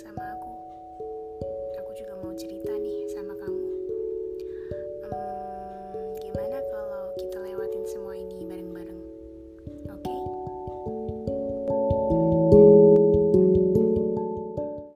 sama